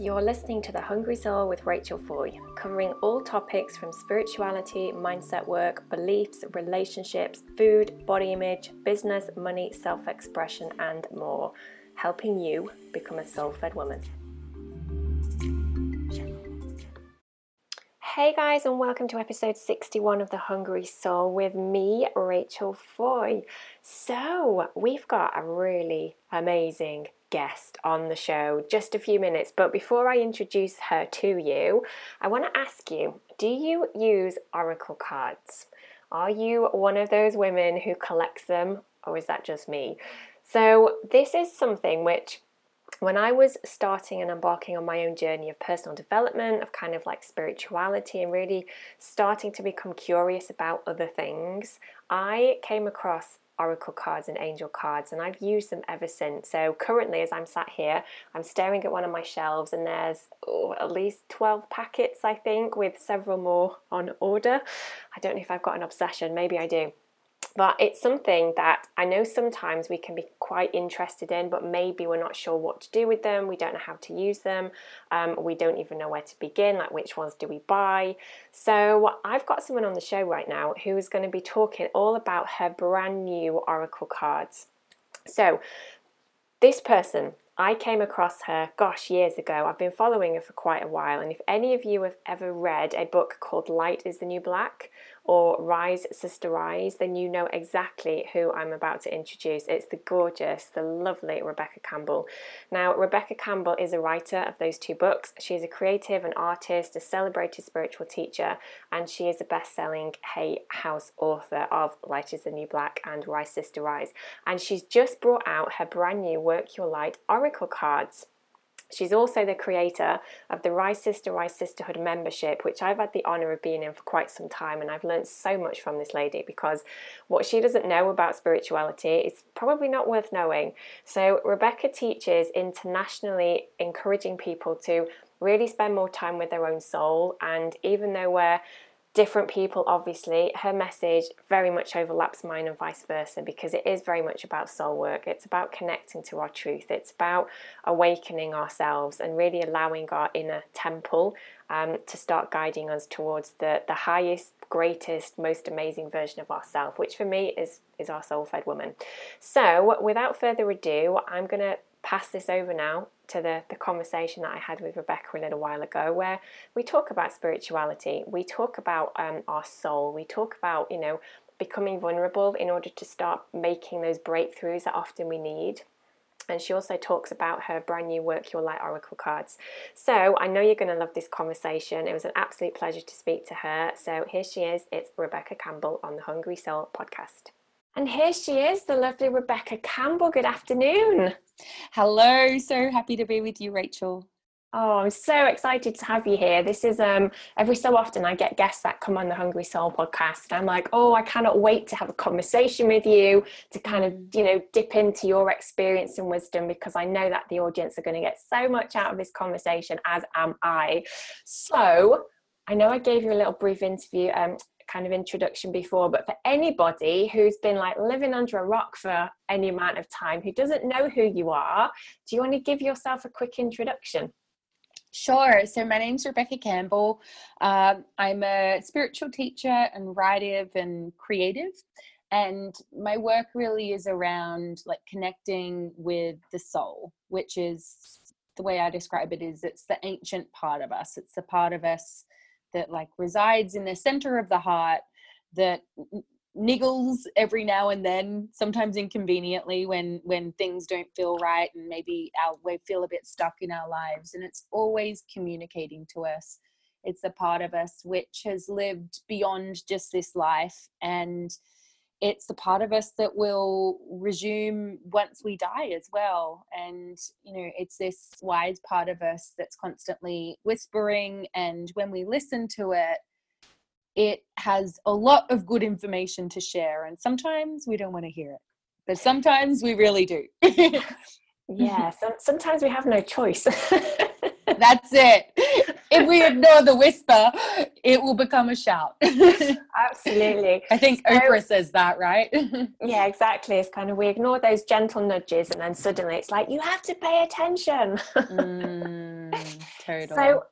You're listening to The Hungry Soul with Rachel Foy, covering all topics from spirituality, mindset work, beliefs, relationships, food, body image, business, money, self expression, and more, helping you become a soul fed woman. Hey guys, and welcome to episode 61 of The Hungry Soul with me, Rachel Foy. So, we've got a really amazing guest on the show just a few minutes. But before I introduce her to you, I want to ask you do you use Oracle cards? Are you one of those women who collects them, or is that just me? So, this is something which when I was starting and embarking on my own journey of personal development, of kind of like spirituality, and really starting to become curious about other things, I came across oracle cards and angel cards and I've used them ever since. So currently as I'm sat here, I'm staring at one of my shelves and there's oh, at least 12 packets I think with several more on order. I don't know if I've got an obsession, maybe I do but it's something that I know sometimes we can be quite interested in, but maybe we're not sure what to do with them. We don't know how to use them. Um, we don't even know where to begin. Like, which ones do we buy? So, I've got someone on the show right now who is going to be talking all about her brand new Oracle cards. So, this person, I came across her, gosh, years ago. I've been following her for quite a while. And if any of you have ever read a book called Light is the New Black, or Rise Sister Rise, then you know exactly who I'm about to introduce. It's the gorgeous, the lovely Rebecca Campbell. Now, Rebecca Campbell is a writer of those two books. She is a creative, an artist, a celebrated spiritual teacher, and she is a best selling Hay House author of Light is the New Black and Rise Sister Rise. And she's just brought out her brand new Work Your Light Oracle cards. She's also the creator of the Rise Sister, Rise Sisterhood membership, which I've had the honour of being in for quite some time. And I've learned so much from this lady because what she doesn't know about spirituality is probably not worth knowing. So, Rebecca teaches internationally encouraging people to really spend more time with their own soul. And even though we're different people, obviously, her message very much overlaps mine and vice versa because it is very much about soul work. It's about connecting to our truth. It's about awakening ourselves and really allowing our inner temple um, to start guiding us towards the, the highest, greatest, most amazing version of ourselves, which for me is, is our soul fed woman. So, without further ado, I'm going to pass this over now to the, the conversation that I had with Rebecca a little while ago, where we talk about spirituality, we talk about um, our soul, we talk about, you know, becoming vulnerable in order to start making those breakthroughs that often we need. And she also talks about her brand new Work Your Light Oracle cards. So I know you're going to love this conversation. It was an absolute pleasure to speak to her. So here she is. It's Rebecca Campbell on the Hungry Soul podcast. And here she is, the lovely Rebecca Campbell. Good afternoon. Hello, so happy to be with you, Rachel. Oh, I'm so excited to have you here. This is um every so often I get guests that come on the Hungry Soul podcast. I'm like, oh, I cannot wait to have a conversation with you to kind of, you know, dip into your experience and wisdom because I know that the audience are going to get so much out of this conversation, as am I. So I know I gave you a little brief interview, um, kind of introduction before, but for anybody who's been like living under a rock for any amount of time, who doesn't know who you are, do you want to give yourself a quick introduction? Sure. So my name's Rebecca Campbell. Um, I'm a spiritual teacher and writer and creative. And my work really is around like connecting with the soul, which is the way I describe it is it's the ancient part of us. It's the part of us that like resides in the center of the heart that niggles every now and then sometimes inconveniently when when things don't feel right and maybe our we feel a bit stuck in our lives and it's always communicating to us. It's a part of us which has lived beyond just this life and it's the part of us that will resume once we die as well. And you know it's this wise part of us that's constantly whispering and when we listen to it it has a lot of good information to share. And sometimes we don't want to hear it but sometimes we really do. Yeah so, sometimes we have no choice that's it if we ignore the whisper, it will become a shout. Absolutely. I think so, Oprah says that, right? yeah, exactly. It's kind of we ignore those gentle nudges and then suddenly it's like, you have to pay attention. mm. totally. So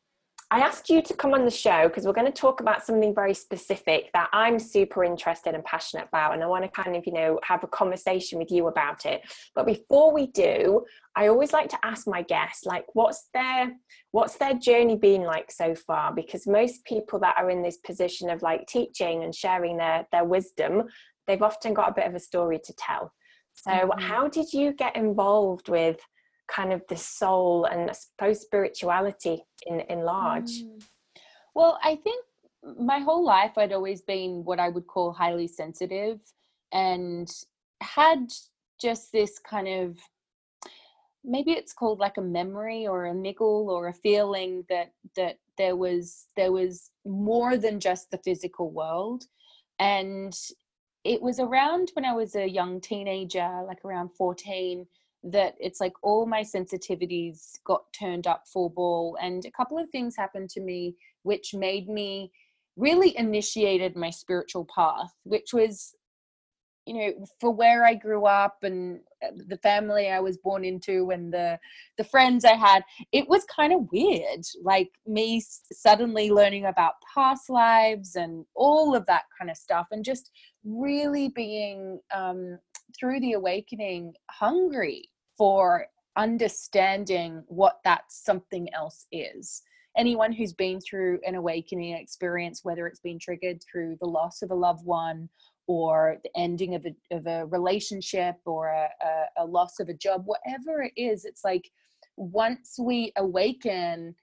I asked you to come on the show because we're going to talk about something very specific that I'm super interested and passionate about. And I want to kind of, you know, have a conversation with you about it. But before we do, I always like to ask my guests, like, what's their what's their journey been like so far? Because most people that are in this position of like teaching and sharing their their wisdom, they've often got a bit of a story to tell. So mm-hmm. how did you get involved with kind of the soul and I suppose spirituality in, in large? Mm. Well, I think my whole life I'd always been what I would call highly sensitive and had just this kind of maybe it's called like a memory or a niggle or a feeling that that there was there was more than just the physical world and it was around when i was a young teenager like around 14 that it's like all my sensitivities got turned up full ball and a couple of things happened to me which made me really initiated my spiritual path which was you know for where i grew up and uh, the family i was born into and the the friends i had it was kind of weird like me suddenly learning about past lives and all of that kind of stuff and just really being um through the awakening hungry for understanding what that something else is. Anyone who's been through an awakening experience, whether it's been triggered through the loss of a loved one or the ending of a, of a relationship or a, a, a loss of a job, whatever it is, it's like once we awaken,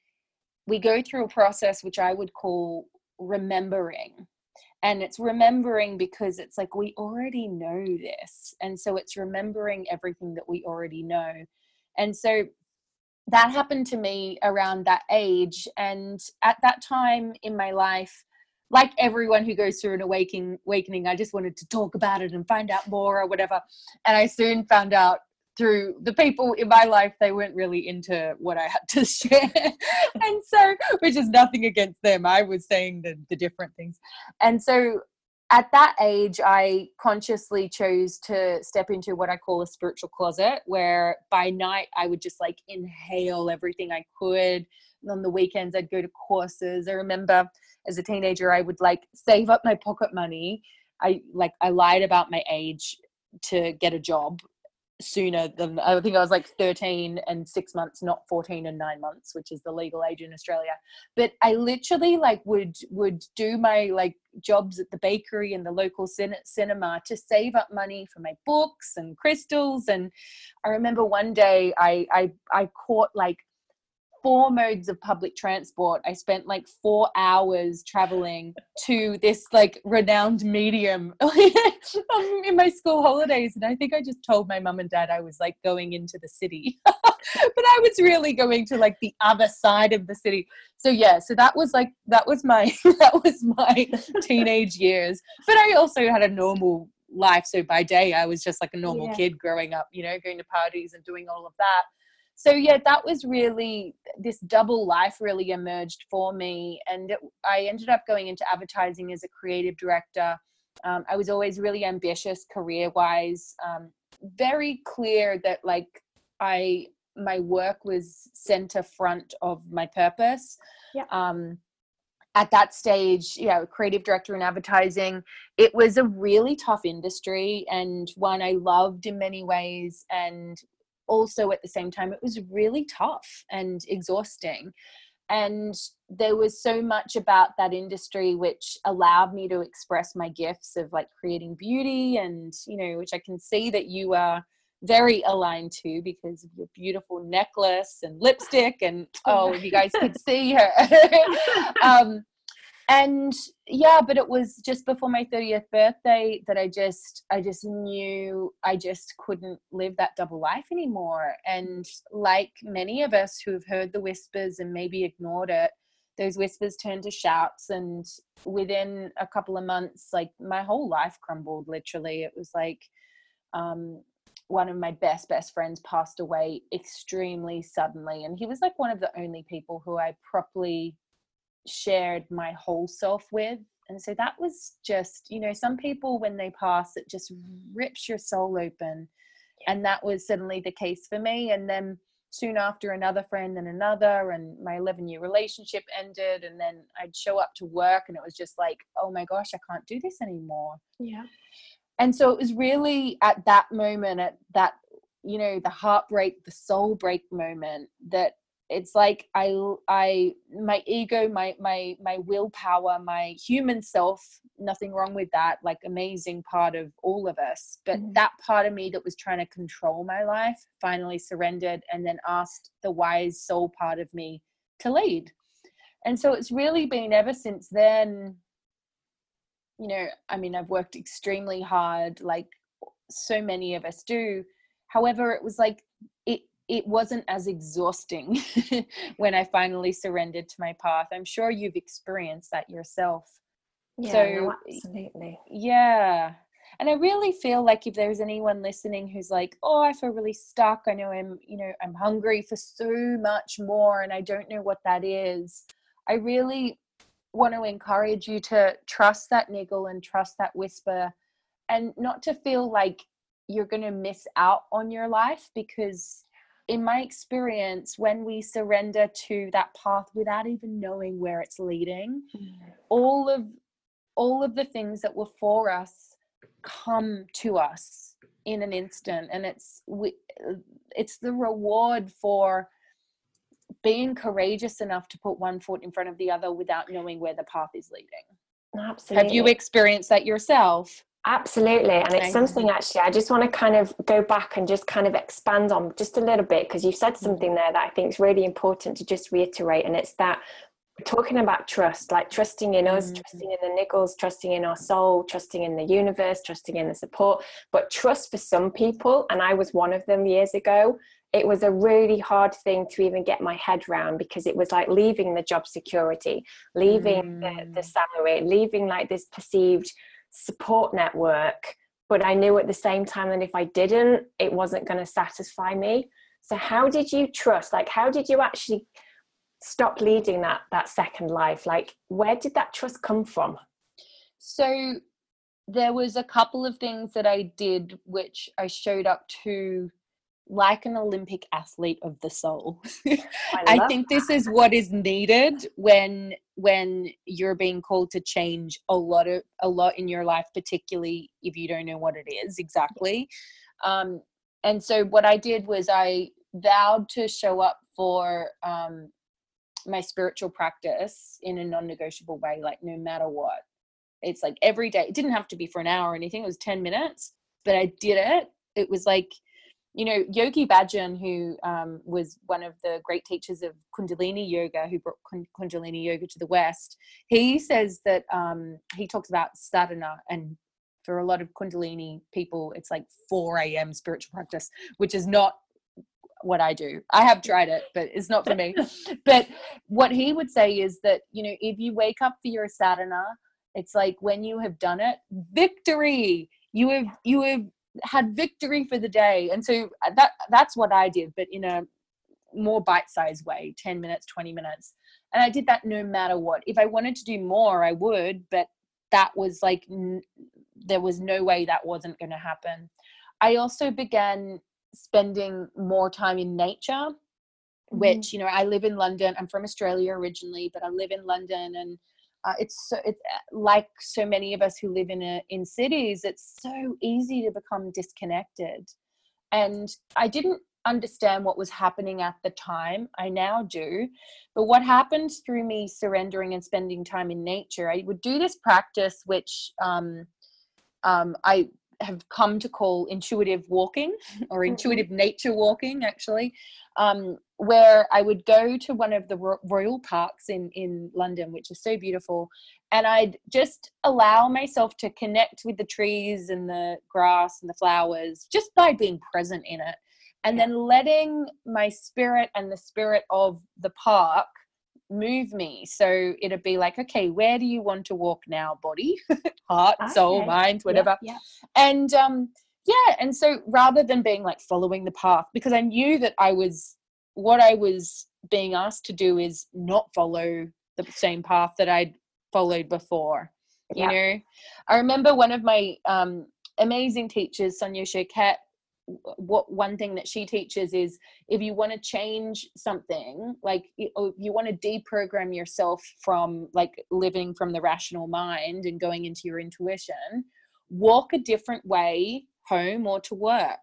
we go through a process which I would call remembering and it's remembering because it's like we already know this and so it's remembering everything that we already know and so that happened to me around that age and at that time in my life like everyone who goes through an awakening awakening i just wanted to talk about it and find out more or whatever and i soon found out through the people in my life they weren't really into what i had to share. And so which is nothing against them i was saying the, the different things. And so at that age i consciously chose to step into what i call a spiritual closet where by night i would just like inhale everything i could. And on the weekends i'd go to courses. I remember as a teenager i would like save up my pocket money. I like i lied about my age to get a job sooner than I think I was like 13 and six months, not 14 and nine months, which is the legal age in Australia. But I literally like would would do my like jobs at the bakery and the local cin- cinema to save up money for my books and crystals. And I remember one day I I I caught like four modes of public transport. I spent like four hours traveling to this like renowned medium um, in my school holidays. And I think I just told my mum and dad I was like going into the city, but I was really going to like the other side of the city. So yeah, so that was like, that was my, that was my teenage years. But I also had a normal life. So by day, I was just like a normal yeah. kid growing up, you know, going to parties and doing all of that so yeah that was really this double life really emerged for me and it, i ended up going into advertising as a creative director um, i was always really ambitious career wise um, very clear that like i my work was center front of my purpose yeah. um, at that stage, you know, creative director in advertising, it was a really tough industry and one I loved in many ways and also at the same time it was really tough and exhausting. And there was so much about that industry which allowed me to express my gifts of like creating beauty and you know which i can see that you are very aligned to because of your beautiful necklace and lipstick and oh if you guys could see her. Um, and yeah but it was just before my 30th birthday that i just i just knew i just couldn't live that double life anymore. And like many of us who have heard the whispers and maybe ignored it those whispers turned to shouts. And within a couple of months like my whole life crumbled literally. It was like um, one of my best best friends passed away extremely suddenly. And he was like one of the only people who i properly shared my whole self with. And so that was just you know some people when they pass it just rips your soul open. And that was suddenly the case for me. And then soon after another friend and another and my 11 year relationship ended. And then i'd show up to work and it was just like oh my gosh i can't do this anymore. Yeah. And so it was really at that moment at that you know the heartbreak the soul break moment that it's like i i my ego my my my willpower my human self nothing wrong with that like amazing part of all of us. But mm. that part of me that was trying to control my life finally surrendered and then asked the wise soul part of me to lead. And so it's really been ever since then you know i mean i've worked extremely hard like so many of us do. However it was like it it wasn't as exhausting when I finally surrendered to my path. I'm sure you've experienced that yourself. Yeah, so, no, absolutely. Yeah. And I really feel like if there's anyone listening who's like, oh, I feel really stuck. I know I'm, you know, I'm hungry for so much more and I don't know what that is. I really want to encourage you to trust that niggle and trust that whisper and not to feel like you're going to miss out on your life because in my experience, when we surrender to that path without even knowing where it's leading, mm. all of all of the things that were for us come to us in an instant, and it's we, it's the reward for being courageous enough to put one foot in front of the other without knowing where the path is leading. Absolutely. Have you experienced that yourself? Absolutely. And it's something actually I just want to kind of go back and just kind of expand on just a little bit because you said mm-hmm. something there that I think is really important to just reiterate. And it's that talking about trust, like trusting in us, mm-hmm. trusting in the niggles, trusting in our soul, trusting in the universe, trusting in the support. But trust for some people, and I was one of them years ago, it was a really hard thing to even get my head around because it was like leaving the job security, leaving mm. the, the mm. salary, leaving like this perceived support network but i knew at the same time that if i didn't it wasn't going to satisfy me. So how did you trust like how did you actually stop leading that that second life? Like where did that trust come from? So there was a couple of things that i did which i showed up to like an Olympic athlete of the soul. I, I, think that. this is what is needed when when you're being called to change a lot of a lot in your life, particularly if you don't know what it is exactly. Um, and so what I did was I vowed to show up for um, my spiritual practice in a non-negotiable way, like no matter what. It's like every day. It didn't have to be for an hour or anything. It was ten minutes, but I did it. It was like you know, Yogi Bhajan, who um, was one of the great teachers of Kundalini Yoga, who brought Kundalini Yoga to the West, he says that um, he talks about sadhana. And for a lot of Kundalini people, it's like 4 a.m. spiritual practice, which is not what I do. I have tried it, but it's not for me. but what he would say is that, you know, if you wake up for your sadhana, it's like when you have done it, victory. You have you have had victory for the day. And so uh, that that's what i did but in a more bite-sized way 10 minutes 20 minutes. And i did that no matter what. If i wanted to do more i would but that was like n- there was no way that wasn't going to happen. I also began spending more time in nature mm-hmm. which you know i live in london. I'm from australia originally but i live in london and uh, it's so it's uh, like so many of us who live in a, in cities it's so easy to become disconnected. And i didn't understand what was happening at the time. I now do. But what happened through me surrendering and spending time in nature i would do this practice which um, um, i have come to call intuitive walking or mm-hmm. intuitive nature walking actually. Um, where i would go to one of the royal parks in in london which is so beautiful and i'd just allow myself to connect with the trees and the grass and the flowers just by being present in it and then letting my spirit and the spirit of the park move me. So it'd be like, okay, where do you want to walk now, body, heart, okay. soul, mind, whatever. Yeah, yeah. And um, yeah, and so rather than being like following the path, because I knew that I was what I was being asked to do is not follow the same path that I'd followed before. You know, I remember one of my um, amazing teachers, Sonia Choquette, what one thing that she teaches is if you want to change something like you, you want to deprogram yourself from like living from the rational mind and going into your intuition walk a different way home or to work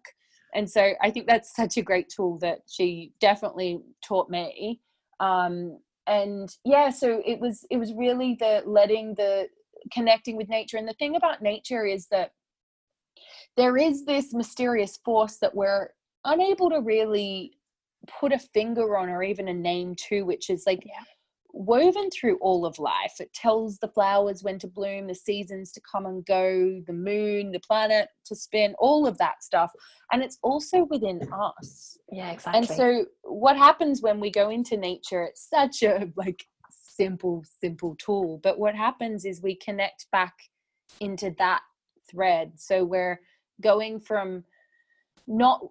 and so i think that's such a great tool that she definitely taught me. Um, and yeah so it was it was really the letting the connecting with nature. And the thing about nature is that there is this mysterious force that we're unable to really put a finger on or even a name to which is like yeah woven through all of life. It tells the flowers when to bloom, the seasons to come and go, the moon, the planet to spin, all of that stuff. And it's also within us. Yeah, exactly. And so what happens when we go into nature, it's such a like simple, simple tool. But what happens is we connect back into that thread. So we're going from not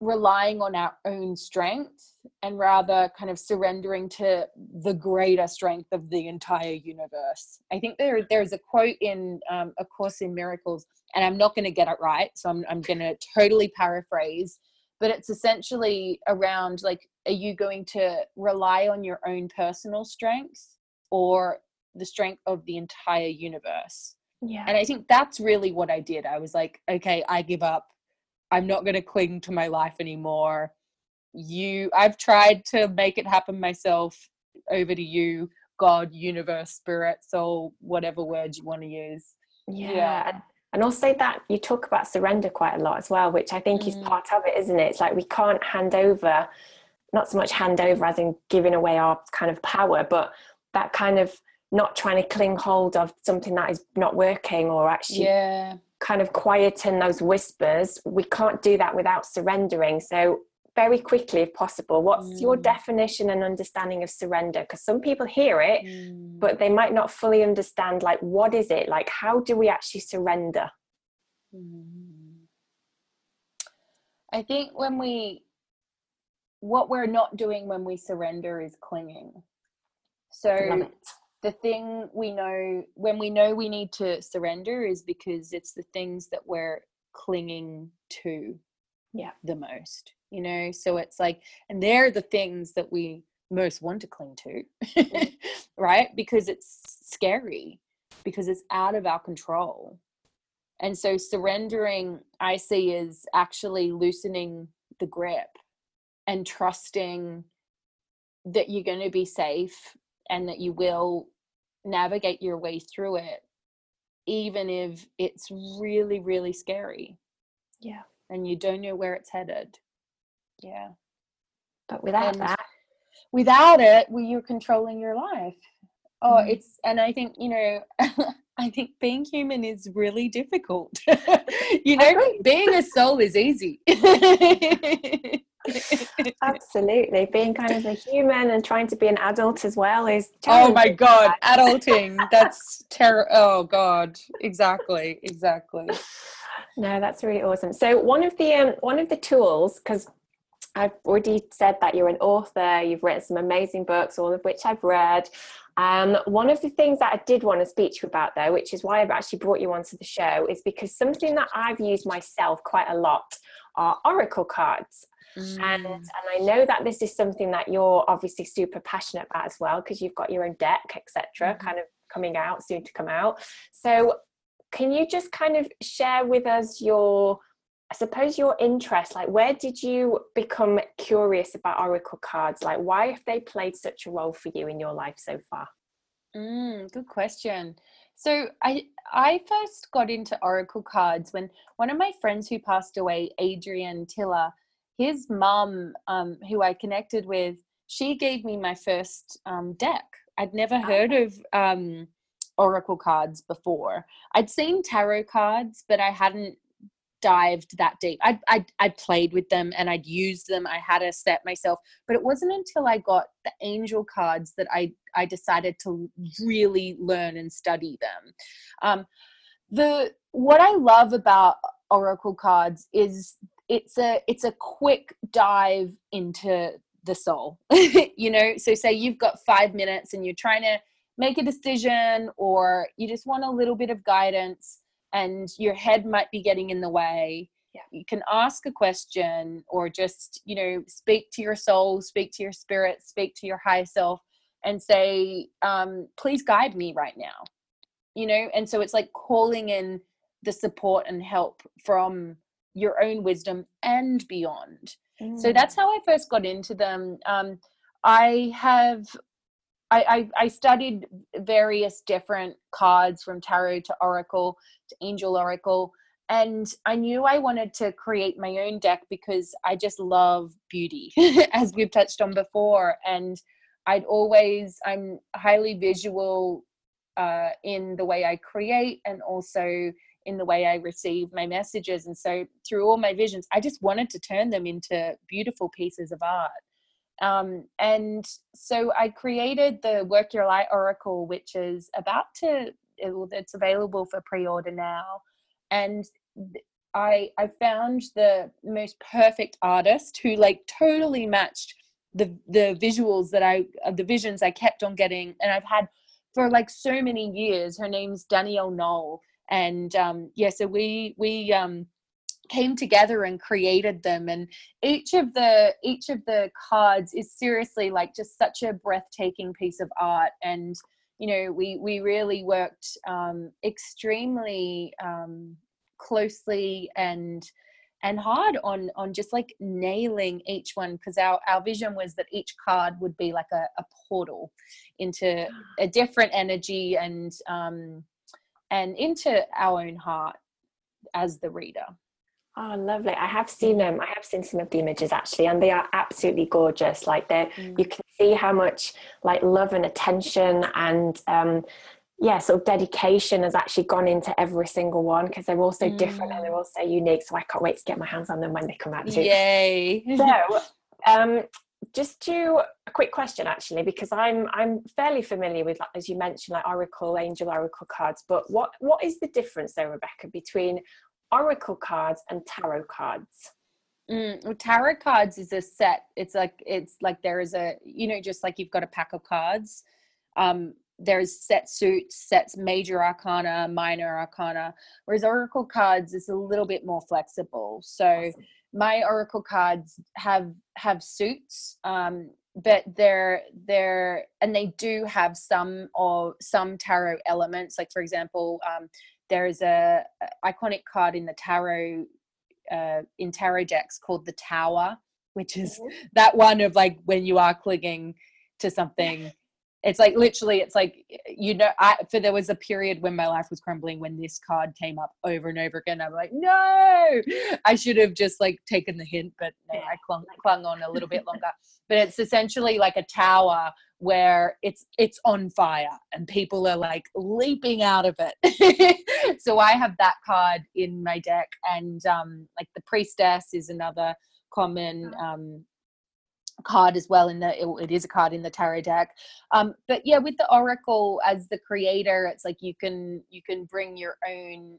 relying on our own strength and rather kind of surrendering to the greater strength of the entire universe. I think there there's a quote in um, A Course in Miracles, and I'm not going to get it right, so I'm I'm going to totally paraphrase, but it's essentially around like, are you going to rely on your own personal strength or the strength of the entire universe? Yeah. And I think that's really what I did. I was like, okay, I give up I'm not going to cling to my life anymore. You, I've tried to make it happen myself. Over to you, God, universe, spirit, soul, whatever word you want to use. Yeah. yeah. And also that you talk about surrender quite a lot as well, which I think mm. is part of it, isn't it? It's like we can't hand over, not so much hand over as in giving away our kind of power, but that kind of not trying to cling hold of something that is not working or actually yeah kind of quieten those whispers we can't do that without surrendering so very quickly if possible what's mm. your definition and understanding of surrender because some people hear it mm. but they might not fully understand like what is it like how do we actually surrender mm. i think when we what we're not doing when we surrender is clinging so the thing we know when we know we need to surrender is because it's the things that we're clinging to yeah. the most you know? So it's like and they're the things that we most want to cling to right? Because it's scary because it's out of our control. And so surrendering i see is actually loosening the grip and trusting that you're going to be safe and that you will navigate your way through it even if it's really really scary. Yeah. And you don't know where it's headed. Yeah. But without and that without it well, you're controlling your life. Oh mm. it's and i think you know i think being human is really difficult. You know being a soul is easy Absolutely. Being kind of a human and trying to be an adult as well is Oh my god, adulting. That's terror oh god. Exactly. Exactly. No, that's really awesome. So one of the um, one of the tools cuz I've already said that you're an author, you've written some amazing books, all of which I've read. Um, one of the things that I did want to speak to you about, though, which is why I've actually brought you onto the show, is because something that I've used myself quite a lot are oracle cards. Mm. And, and I know that this is something that you're obviously super passionate about as well, because you've got your own deck, etc., mm-hmm. kind of coming out soon to come out. So, can you just kind of share with us your, I suppose, your interest? Like, where did you become curious about oracle cards? Like, why have they played such a role for you in your life so far? Mm, good question. So I I first got into oracle cards when one of my friends who passed away, Adrian Tiller, his mum, um, who I connected with, she gave me my first um, deck. I'd never heard of um, oracle cards before. I'd seen tarot cards, but I hadn't dived that deep. I'd, I'd, I'd, played with them and I'd used them. I had a set myself, but it wasn't until I got the angel cards that I, I decided to really learn and study them. Um, the what I love about oracle cards is it's a it's a quick dive into the soul you know so say you've got five minutes and you're trying to make a decision or you just want a little bit of guidance and your head might be getting in the way yeah. you can ask a question or just you know speak to your soul speak to your spirit speak to your higher self and say um, please guide me right now you know and so it's like calling in the support and help from your own wisdom and beyond mm. so that's how i first got into them um, i have I, I, I studied various different cards from tarot to oracle to angel oracle and I knew I wanted to create my own deck because I just love beauty, as we've touched on before. And I'd always, I'm highly visual uh, in the way I create and also in the way I receive my messages. And so through all my visions, I just wanted to turn them into beautiful pieces of art. Um, and so I created the Work Your Light Oracle, which is about to, it's available for pre order now and I I found the most perfect artist who like totally matched the the visuals that I uh, the visions I kept on getting and I've had for like so many years. Her name's Danielle Noel and um yeah so we we um came together and created them and each of the each of the cards is seriously like just such a breathtaking piece of art and you know we we really worked um, extremely um, closely and and hard on on just like nailing each one because our our vision was that each card would be like a, a portal into a different energy and um and into our own heart as the reader Oh, lovely! I have seen them. I have seen some of the images actually, and they are absolutely gorgeous. Like they, mm. you can see how much like love and attention and um, yeah, sort of dedication has actually gone into every single one because they're all so mm. different and they're mm. all so unique. So I can't wait to get my hands on them when they come out too. Yay! so, um, just to a quick question actually, because I'm I'm fairly familiar with, as you mentioned, like Oracle, Angel Oracle cards. But what what is the difference though Rebecca, between oracle cards and tarot cards mm, well, tarot cards is a set it's like it's like there is a you know just like you've got a pack of cards um there's set suits sets major arcana minor arcana whereas oracle cards is a little bit more flexible so awesome. My oracle cards have have suits um but they're they're and they do have some or some tarot elements like for example um there is a, a iconic card in the tarot uh, in tarot decks called the Tower, which is mm-hmm. that one of like when you are clinging to something. It's like literally, it's like you know. I for there was a period when my life was crumbling when this card came up over and over again. I'm like, no, I should have just like taken the hint, but no, I clung clung on a little bit longer. But it's essentially like a tower where it's it's on fire and people are like leaping out of it so i have that card in my deck and um like the priestess is another common um card as well in the it, is a card in the tarot deck. Um but yeah with the oracle as the creator it's like you can you can bring your own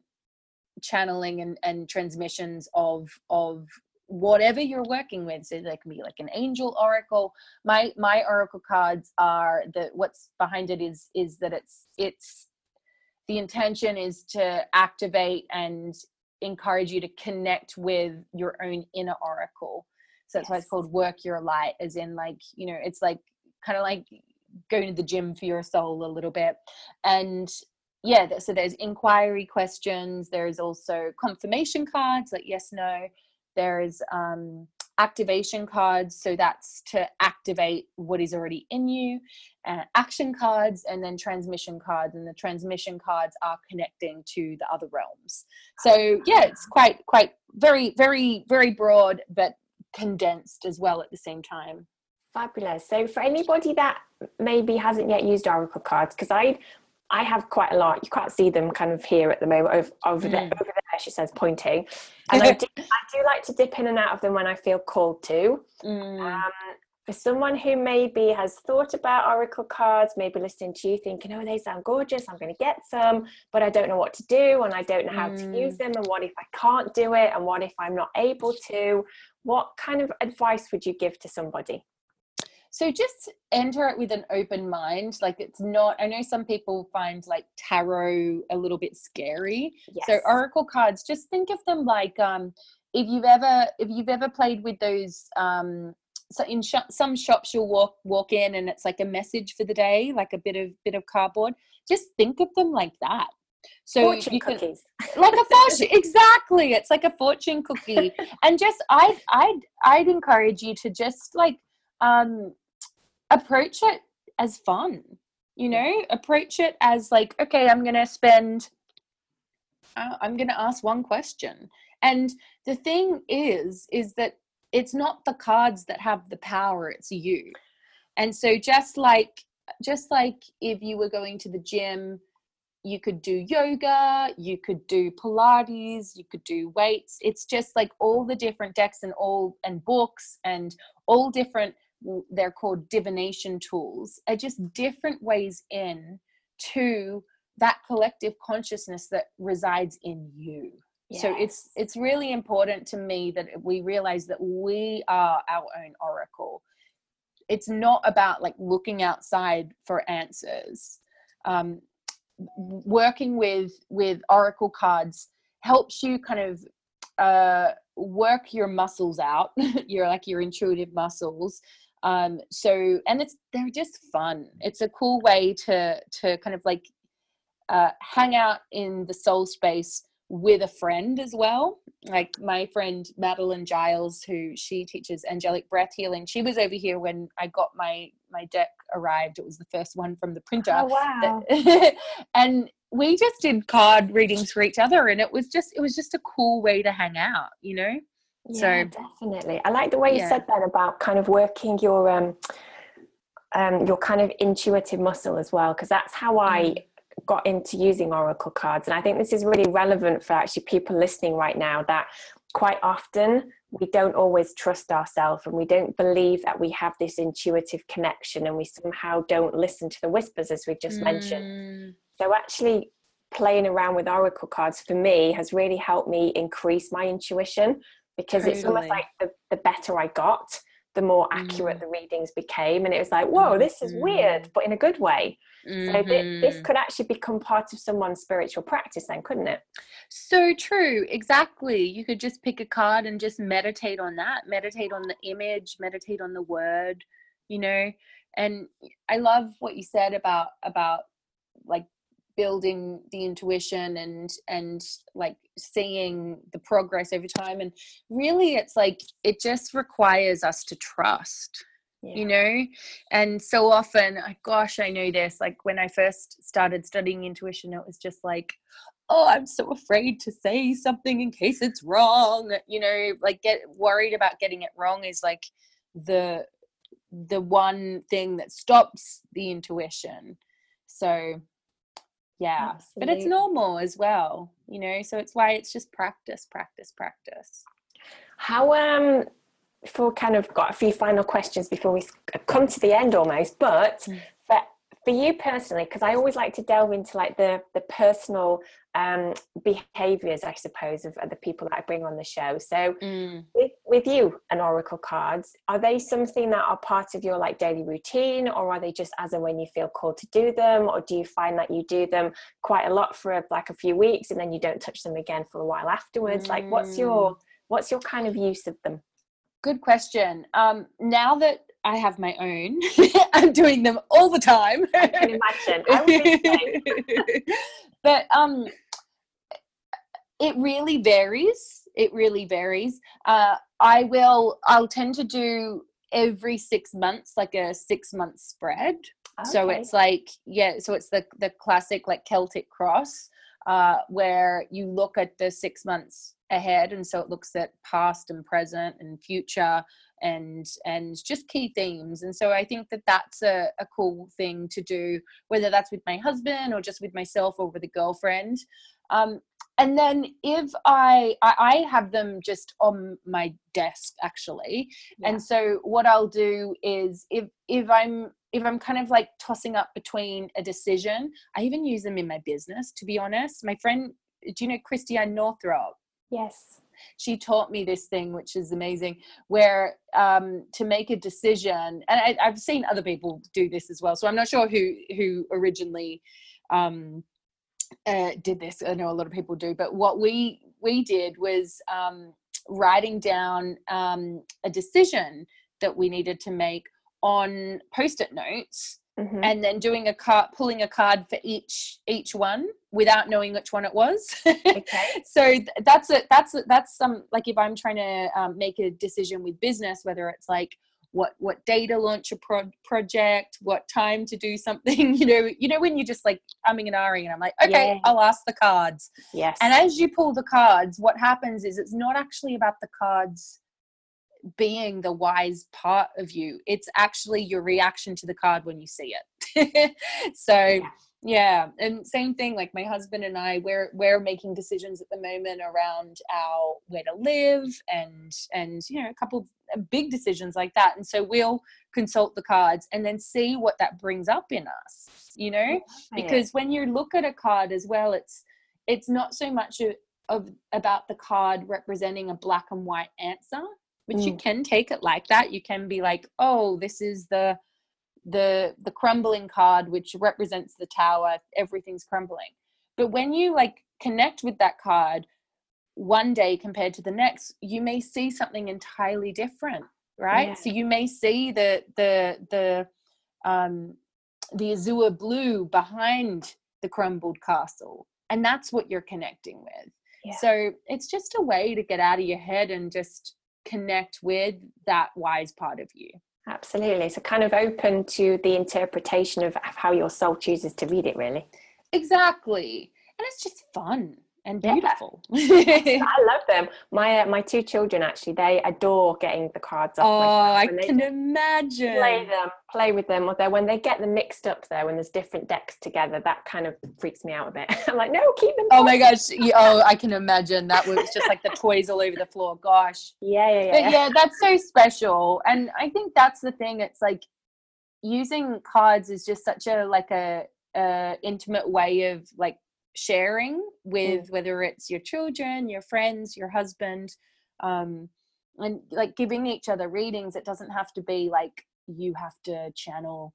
channeling and, and transmissions of of whatever you're working with. So that can be like an angel oracle. My my oracle cards are the what's behind it is is that it's it's the intention is to activate and encourage you to connect with your own inner oracle so that's yes. why it's called work your light as in like you know it's like kind of like going to the gym for your soul a little bit and yeah so there's inquiry questions there's also confirmation cards like yes no there's um, activation cards, so that's to activate what is already in you, uh, action cards, and then transmission cards. And the transmission cards are connecting to the other realms. So yeah, it's quite quite very very very broad, but condensed as well at the same time. Fabulous. So for anybody that maybe hasn't yet used Oracle cards, because I I have quite a lot. You can't see them kind of here at the moment over, over, mm. there, over there, she says, pointing. And I, do, I do like to dip in and out of them when I feel called to. Mm. Um, for someone who maybe has thought about oracle cards, maybe listening to you thinking, oh, they sound gorgeous, I'm going to get some, but I don't know what to do and I don't know how mm. to use mm. them. And what if I can't do it? And what if I'm not able to? What kind of advice would you give to somebody? So just enter it with an open mind. Like it's not, I know some people find like tarot a little bit scary. Yes. So oracle cards, just think of them like um if you've ever if you've ever played with those um so in sh- some shops you'll walk walk in and it's like a message for the day like a bit of bit of cardboard. Just think of them like that. So fortune you can, cookies. Like a fortune exactly it's like a fortune cookie. And just i'd i'd i'd encourage you to just like um approach it as fun you know? Approach it as like okay i'm gonna spend uh, i'm gonna ask one question. And the thing is is that it's not the cards that have the power it's you. And so just like just like if you were going to the gym you could do yoga you could do pilates you could do weights. It's just like all the different decks and all and books and all different they're called divination tools are just different ways in to that collective consciousness that resides in you yes. so it's it's really important to me that we realize that we are our own oracle. It's not about like looking outside for answers. Um, working with with oracle cards helps you kind of uh, work your muscles out. Your like your intuitive muscles. Um so and it's they're just fun. It's a cool way to to kind of like uh hang out in the soul space with a friend as well like my friend madeline giles who she teaches angelic breath healing she was over here when i got my my deck arrived it was the first one from the printer oh, wow and we just did card readings for each other and it was just it was just a cool way to hang out you know yeah, so definitely. I like the way you yeah. said that about kind of working your um, um your kind of intuitive muscle as well, because that's how I mm. Got into using oracle cards. And I think this is really relevant for actually people listening right now that quite often we don't always trust ourselves and we don't believe that we have this intuitive connection and we somehow don't listen to the whispers as we've just mm. mentioned. So actually playing around with oracle cards for me has really helped me increase my intuition because totally. it's almost like the, the better I got, the more accurate mm. the readings became. And it was like, whoa, this is mm. weird, but in a good way. Mm-hmm. So th- this could actually become part of someone's spiritual practice, then, couldn't it? So true. Exactly. You could just pick a card and just meditate on that, meditate on the image, meditate on the word, you know. And I love what you said about about like building the intuition and and like seeing the progress over time and really it's like it just requires us to trust yeah. you know? And so often gosh i know this like when i first started studying intuition it was just like oh i'm so afraid to say something in case it's wrong you know? Like get worried about getting it wrong is like the the one thing that stops the intuition. So yeah Absolutely. but it's normal as well you know so it's why it's just practice practice practice how um for kind of got a few final questions before we come to the end almost but mm. for for you personally because i always like to delve into like the the personal um, behaviors i suppose of, the people that i bring on the show so mm. with, with you and oracle cards are they something that are part of your like daily routine or are they just as and when you feel called to do them or do you find that you do them quite a lot for like a few weeks and then you don't touch them again for a while afterwards mm. like what's your mm. what's your kind of use of them good question um now that I have my own. I'm doing them all the time. I can imagine. I but um, it really varies. It really varies. Uh, I will. I'll tend to do every six months, like a six month spread. Okay. So it's like yeah. So it's the the classic like Celtic cross, uh, where you look at the six months ahead, and so it looks at past and present and future and and just key themes and so i think that that's a, a cool thing to do whether that's with my husband or just with myself or with a girlfriend um, and then if I, I, I have them just on my desk actually. Yeah. and so what i'll do is if if i'm if i'm kind of like tossing up between a decision i even use them in my business to be honest. My friend do you know christiane northrup yes. She taught me this thing which is amazing where um, to make a decision and I, have seen other people do this as well so i'm not sure who who originally um, uh, did this i know a lot of people do but what we we did was um, writing down um, a decision that we needed to make on post-it notes mm-hmm. and then doing a card pulling a card for each each one without knowing which one it was okay so that's it that's that's some like if i'm trying to um, make a decision with business whether it's like what what day to launch a pro- project what time to do something you know you know when you're just like umming and ahhing and i'm like okay yeah. i'll ask the cards yes and as you pull the cards what happens is it's not actually about the cards being the wise part of you it's actually your reaction to the card when you see it so yeah. Yeah. and same thing like my husband and i we're we're making decisions at the moment around our where to live and and you know a couple of uh, big decisions like that and so we'll consult the cards and then see what that brings up in us you know because when you look at a card as well it's it's not so much of about the card representing a black and white answer which mm. you can take it like that you can be like oh this is the the the crumbling card which represents the tower everything's crumbling but when you like connect with that card one day compared to the next you may see something entirely different right yeah. so you may see the the the um the azure blue behind the crumbled castle and that's what you're connecting with yeah. so it's just a way to get out of your head and just connect with that wise part of you. Absolutely. So, kind of open to the interpretation of how your soul chooses to read it, really. Exactly. And it's just fun and beautiful. Yeah. I love them. My uh, my two children actually they adore getting the cards off. Oh, I can imagine. Play them, play with them. Although when they get them mixed up there, when there's different decks together, that kind of freaks me out a bit. I'm like, no, keep them. Oh my gosh! Oh, I can imagine that was just like the toys all over the floor. Gosh. Yeah, yeah, yeah. But yeah, that's so special, and I think that's the thing. It's like using cards is just such a like a, a intimate way of like sharing with mm. whether it's your children your friends your husband um and like giving each other readings it doesn't have to be like you have to channel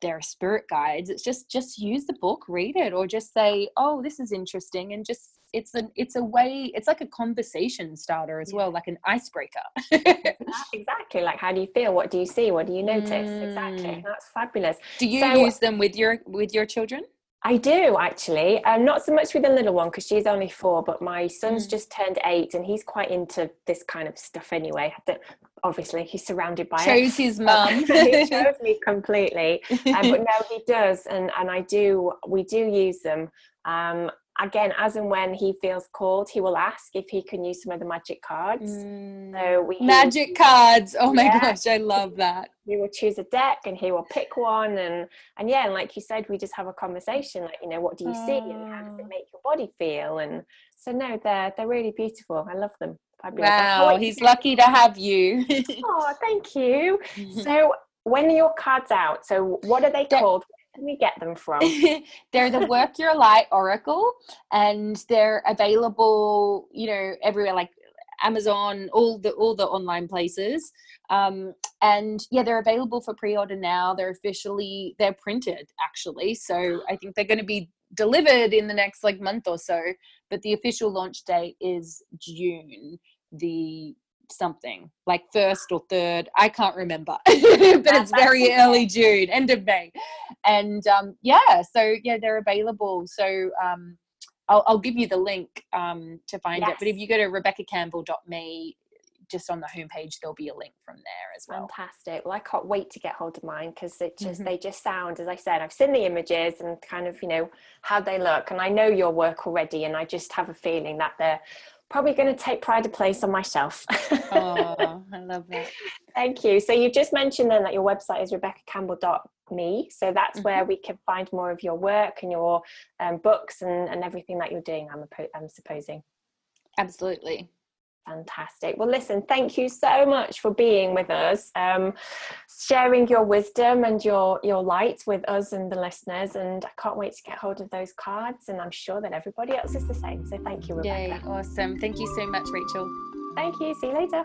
their spirit guides. It's just just use the book read it or just say oh this is interesting and just it's an it's a way it's like a conversation starter as yeah. well like an icebreaker. Exactly like how do you feel? What do you see? What do you notice? Mm. exactly that's fabulous. Do you so, use them with your with your children I do actually. Um, not so much with the little one because she's only four, but my son's mm. just turned eight and he's quite into this kind of stuff anyway. Obviously, he's surrounded by chose it. his mum. he chose me completely, um, but no, he does, and and I do. We do use them. Um, again, as and when he feels called, he will ask if he can use some of the magic cards. Mm. So we magic cards. Oh my yeah. gosh, I love that. He will choose a deck and he will pick one, and and yeah, and like you said, we just have a conversation. Like you know, what do you see, and how does it make your body feel? And so no, they're they're really beautiful. I love them. Fabulous. Wow, he's lucky to have you. oh, thank you. So when are your cards out? So what are they called? Can we get them from? they're the Work Your Light Oracle, and they're available, you know, everywhere like Amazon, all the all the online places. Um, and yeah, they're available for pre-order now. They're officially they're printed actually, so I think they're going to be delivered in the next like month or so. But the official launch date is June the something like first or third i can't remember but it's very early june end of may. And um, yeah so yeah they're available. So um, I'll, I'll, give you the link um, to find yes. it. But if you go to rebeccacampbell.me just on the homepage there'll be a link from there as well. Fantastic. Well i can't wait to get hold of mine because it just mm-hmm. they just sound as i said i've seen the images and kind of you know how they look and i know your work already and i just have a feeling that they're probably going to take pride of place on my shelf. oh, I love that. Thank you. So you've just mentioned then that your website is rebeccacampbell.me. So that's mm-hmm. where we can find more of your work and your um, books and, and everything that you're doing, I'm, I'm supposing. Absolutely. Fantastic. Well, listen, thank you so much for being with us, um, sharing your wisdom and your your light with us and the listeners. And I can't wait to get hold of those cards. And I'm sure that everybody else is the same. So thank you, Rebecca. Yay! Awesome. Thank you so much, Rachel. Thank you. See you later.